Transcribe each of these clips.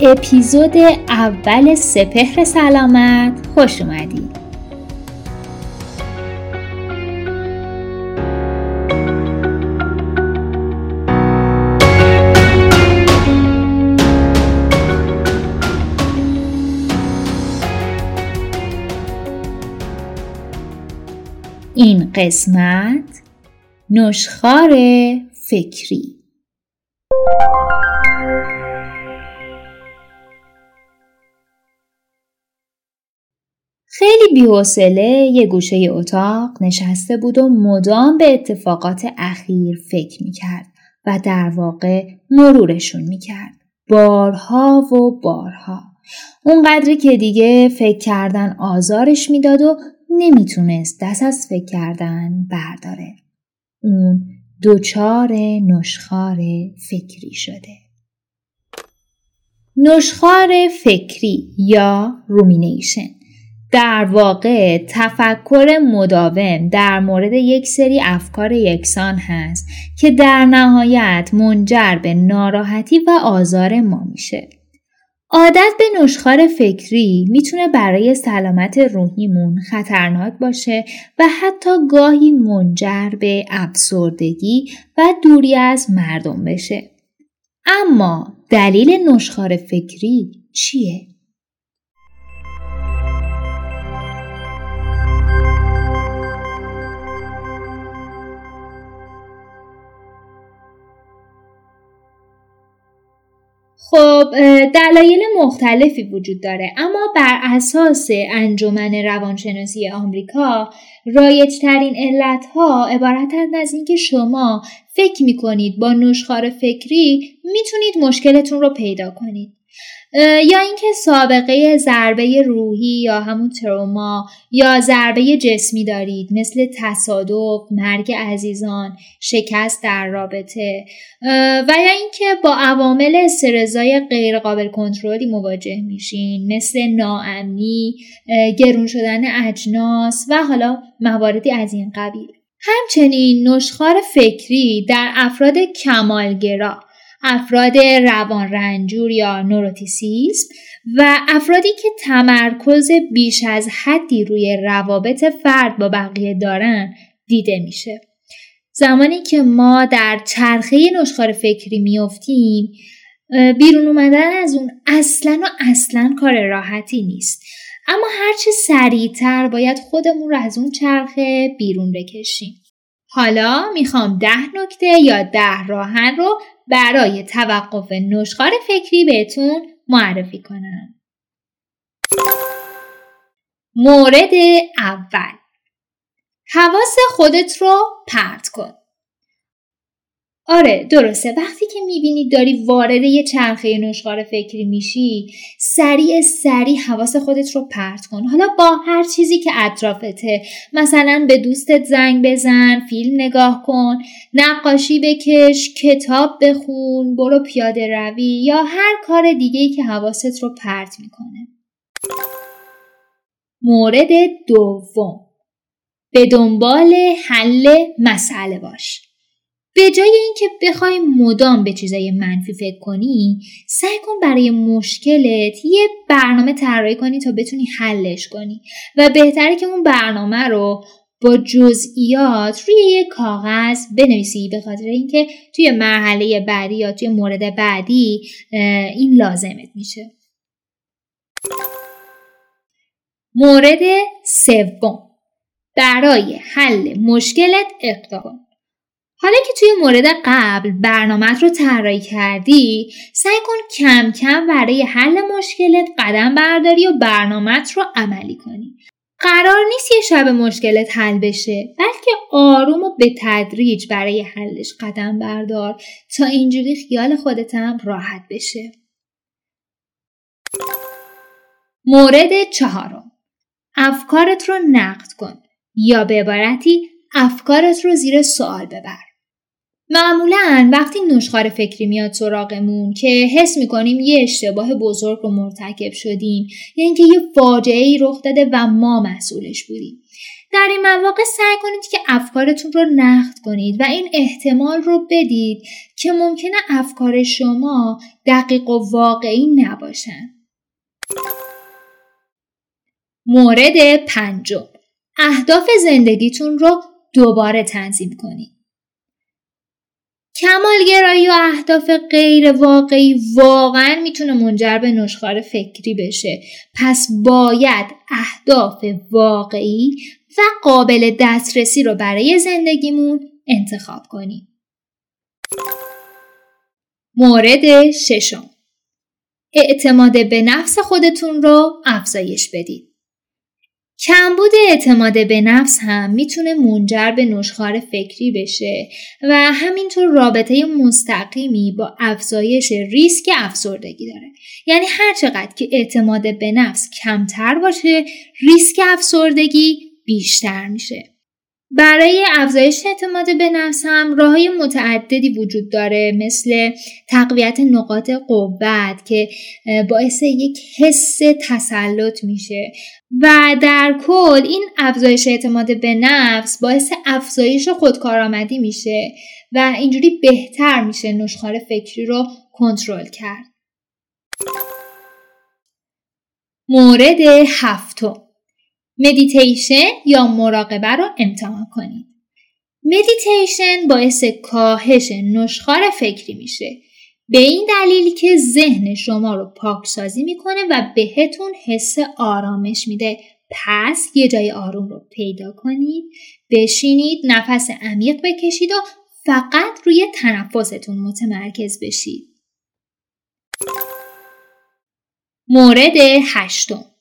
اپیزود اول سپهر سلامت. خوش اومدید این قسمت نشخار فکری. خیلی بیحوصله یه گوشه اتاق نشسته بود و مدام به اتفاقات اخیر فکر می‌کرد و در واقع مرورشون می‌کرد. بارها و بارها. اونقدری که دیگه فکر کردن آزارش می‌داد و نمی‌تونست دست از فکر کردن برداره. اون دوچار نشخار فکری شده. نشخار فکری یا رومینیشن در واقع تفکر مداوم در مورد یک سری افکار یکسان هست که در نهایت منجر به ناراحتی و آزار ما میشه. عادت به نشخار فکری می‌تونه برای سلامت روحیمون خطرناک باشه و حتی گاهی منجر به افسردگی و دوری از مردم بشه. اما دلیل نشخار فکری چیه؟ خب دلایل مختلفی وجود داره اما بر اساس انجمن روانشناسی آمریکا رایج ترین علت ها عبارتند از اینکه شما فکر می کنید با نشخار فکری می‌تونید مشکلتون رو پیدا کنید. یا اینکه سابقه ضربه روحی یا همون تروما یا ضربه جسمی دارید مثل تصادف، مرگ عزیزان، شکست در رابطه و یا اینکه با عوامل استرزای غیرقابل کنترلی مواجه میشین مثل ناامنی، گرون شدن اجناس و حالا مواردی از این قبیل. همچنین نشخار فکری در افراد کمالگرا افراد روان رنجور یا نوروتیسیسم و افرادی که تمرکز بیش از حدی روی روابط فرد با بقیه دارن دیده میشه. زمانی که ما در چرخه نشخار فکری میافتیم بیرون اومدن از اون اصلا و اصلا کار راحتی نیست اما هرچه سریعتر باید خودمون رو از اون چرخه بیرون بکشیم حالا می‌خوام ده نکته یا ده راهن رو برای توقف نشخار فکری بهتون معرفی کنم. مورد اول حواس خودت رو پرت کن. آره درسته. وقتی که می‌بینی داری وارد یه چرخه نشخار فکری میشی سریع سریع حواس خودت رو پرت کن. حالا با هر چیزی که اطرافته مثلا به دوستت زنگ بزن فیلم نگاه کن نقاشی بکش کتاب بخون برو پیاده روی یا هر کار دیگه که حواست رو پرت می‌کنه. مورد دوم. به دنبال حل مسئله باش. به جای اینکه بخوای مدام به چیزای منفی فکر کنی سعی کن برای مشکلت یه برنامه طراحی کنی تا بتونی حلش کنی. و بهتره که اون برنامه رو با جزئیات روی یه کاغذ بنویسی به خاطر اینکه توی مرحله بعدی یا توی مورد بعدی این لازمت میشه. مورد سوم. برای حل مشکلت اقدام. حالا که توی مورد قبل برنامه رو طراحی کردی سعی کن کم کم برای حل مشکلت قدم برداری و برنامه رو عملی کنی. قرار نیست یه شب مشکلت حل بشه بلکه آروم و به تدریج برای حلش قدم بردار تا اینجوری خیال خودتم راحت بشه. مورد چهارم. افکارت رو نقد کن یا به عبارتی افکارت رو زیر سوال ببر. معمولا وقتی نشخار فکری میاد سراغمون که حس می‌کنیم یه اشتباه بزرگ رو مرتکب شدیم یا اینکه یه فاجعه ای رخ داده و ما مسئولش بودیم در این مواقع سعی کنید که افکارتون رو نقد کنید و این احتمال رو بدید که ممکنه افکار شما دقیق و واقعی نباشن. مورد پنجم اهداف زندگیتون رو دوباره تنظیم کنید. کمالگرایی و اهداف غیر واقعی واقعا می‌تونه منجر به نشخار فکری بشه. پس باید اهداف واقعی و قابل دسترسی رو برای زندگیمون انتخاب کنیم. مورد ششم. اعتماد به نفس خودتون رو افزایش بدید. کمبود اعتماد به نفس هم می‌تونه منجر به نشخار فکری بشه و همینطور رابطه مستقیمی با افزایش ریسک افسردگی داره. یعنی هر چقدر که اعتماد به نفس کمتر باشه ریسک افسردگی بیشتر میشه. برای افزایش اعتماد به نفس هم راه متعددی وجود داره مثل تقویت نقاط قوت که باعث یک حس تسلط میشه و در کل این افزایش اعتماد به نفس باعث افزایش خودکارآمدی میشه و اینجوری بهتر میشه نشخار فکری رو کنترل کرد. مورد هفتم مدیتیشن یا مراقبه رو امتحان کنید. مدیتیشن باعث کاهش نشخار فکری میشه. به این دلیل که ذهن شما رو پاکسازی می‌کنه و بهتون حس آرامش میده. پس یه جای آروم رو پیدا کنید، بشینید، نفس عمیق بکشید و فقط روی تنفستون متمرکز بشید. مورد هشتم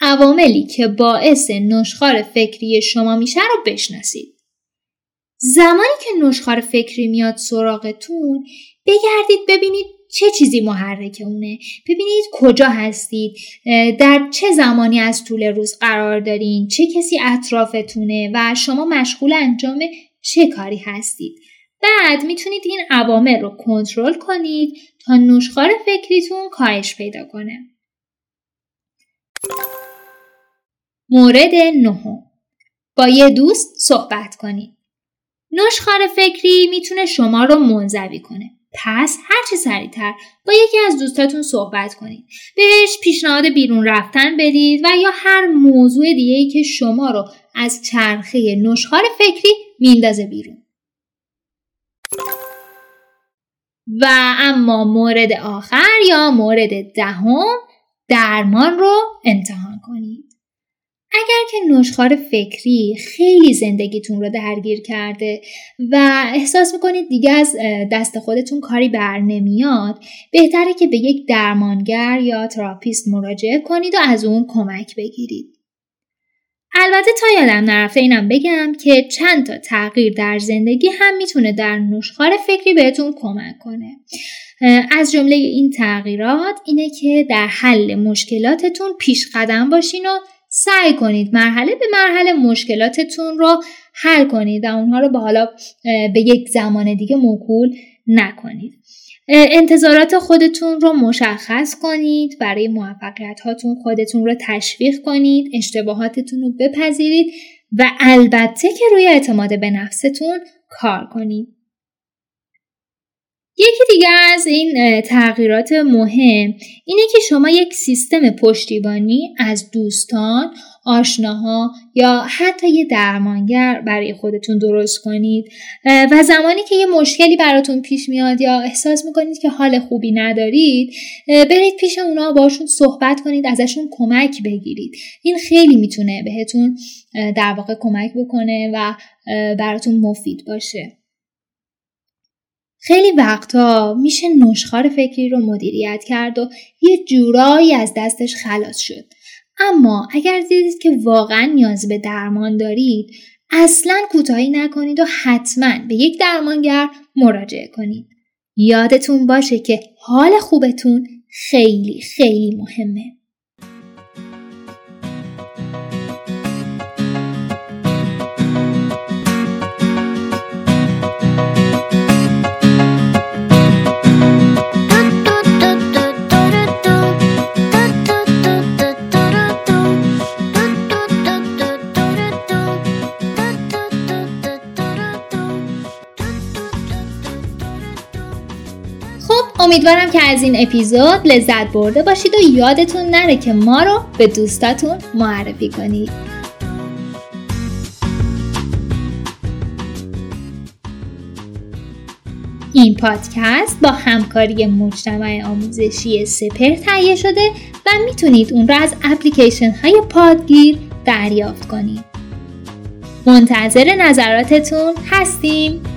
عواملی که باعث نشخار فکری شما میشه رو بشناسید. زمانی که نشخار فکری میاد سراغتون بگردید ببینید چه چیزی محرک اونه. ببینید کجا هستید در چه زمانی از طول روز قرار دارین چه کسی اطرافتونه و شما مشغول انجام چه کاری هستید. بعد می‌تونید این عوامل رو کنترل کنید تا نشخار فکریتون کاهش پیدا کنه. مورد نهم با یه دوست صحبت کنید. نشخار فکری می‌تونه شما رو منزوی کنه. پس هرچی سریعتر با یکی از دوستاتون صحبت کنید. بهش پیشنهاد بیرون رفتن بدید و یا هر موضوع دیگه ای که شما رو از چرخه نشخار فکری میندازه بیرون. و اما مورد آخر یا مورد دهم درمان رو امتحان کنید. اگر که نشخار فکری خیلی زندگیتون رو درگیر کرده و احساس می‌کنید دیگه از دست خودتون کاری بر نمیاد بهتره که به یک درمانگر یا تراپیست مراجعه کنید و از اون کمک بگیرید. البته تا یادم نرفته اینم بگم که چند تا تغییر در زندگی هم می‌تونه در نشخار فکری بهتون کمک کنه. از جمله این تغییرات اینه که در حل مشکلاتتون پیش قدم باشین و سعی کنید مرحله به مرحله مشکلاتتون رو حل کنید و اونها رو به حالا به یک زمان دیگه موکول نکنید. انتظارات خودتون رو مشخص کنید برای موفقیت هاتون خودتون رو تشویق کنید اشتباهاتتون رو بپذیرید و البته که روی اعتماد به نفستون کار کنید. یکی دیگه از این تغییرات مهم اینه که شما یک سیستم پشتیبانی از دوستان، آشناها یا حتی یه درمانگر برای خودتون درست کنید. و زمانی که یه مشکلی براتون پیش میاد یا احساس می‌کنید که حال خوبی ندارید برید پیش اونا باشون صحبت کنید ازشون کمک بگیرید. این خیلی می‌تونه بهتون در واقع کمک بکنه و براتون مفید باشه. خیلی وقتا میشه نشخار فکری رو مدیریت کرد و یه جورایی از دستش خلاص شد. اما اگر دیدید که واقعا نیاز به درمان دارید اصلا کوتاهی نکنید و حتما به یک درمانگر مراجعه کنید. یادتون باشه که حال خوبتون خیلی خیلی مهمه. امیدوارم که از این اپیزود لذت برده باشید و یادتون نره که ما رو به دوستاتون معرفی کنید این پادکست با همکاری مجتمع آموزشی سپر تهیه شده و می‌تونید اون را از اپلیکیشن های پادگیر دریافت کنید. منتظر نظراتتون هستیم.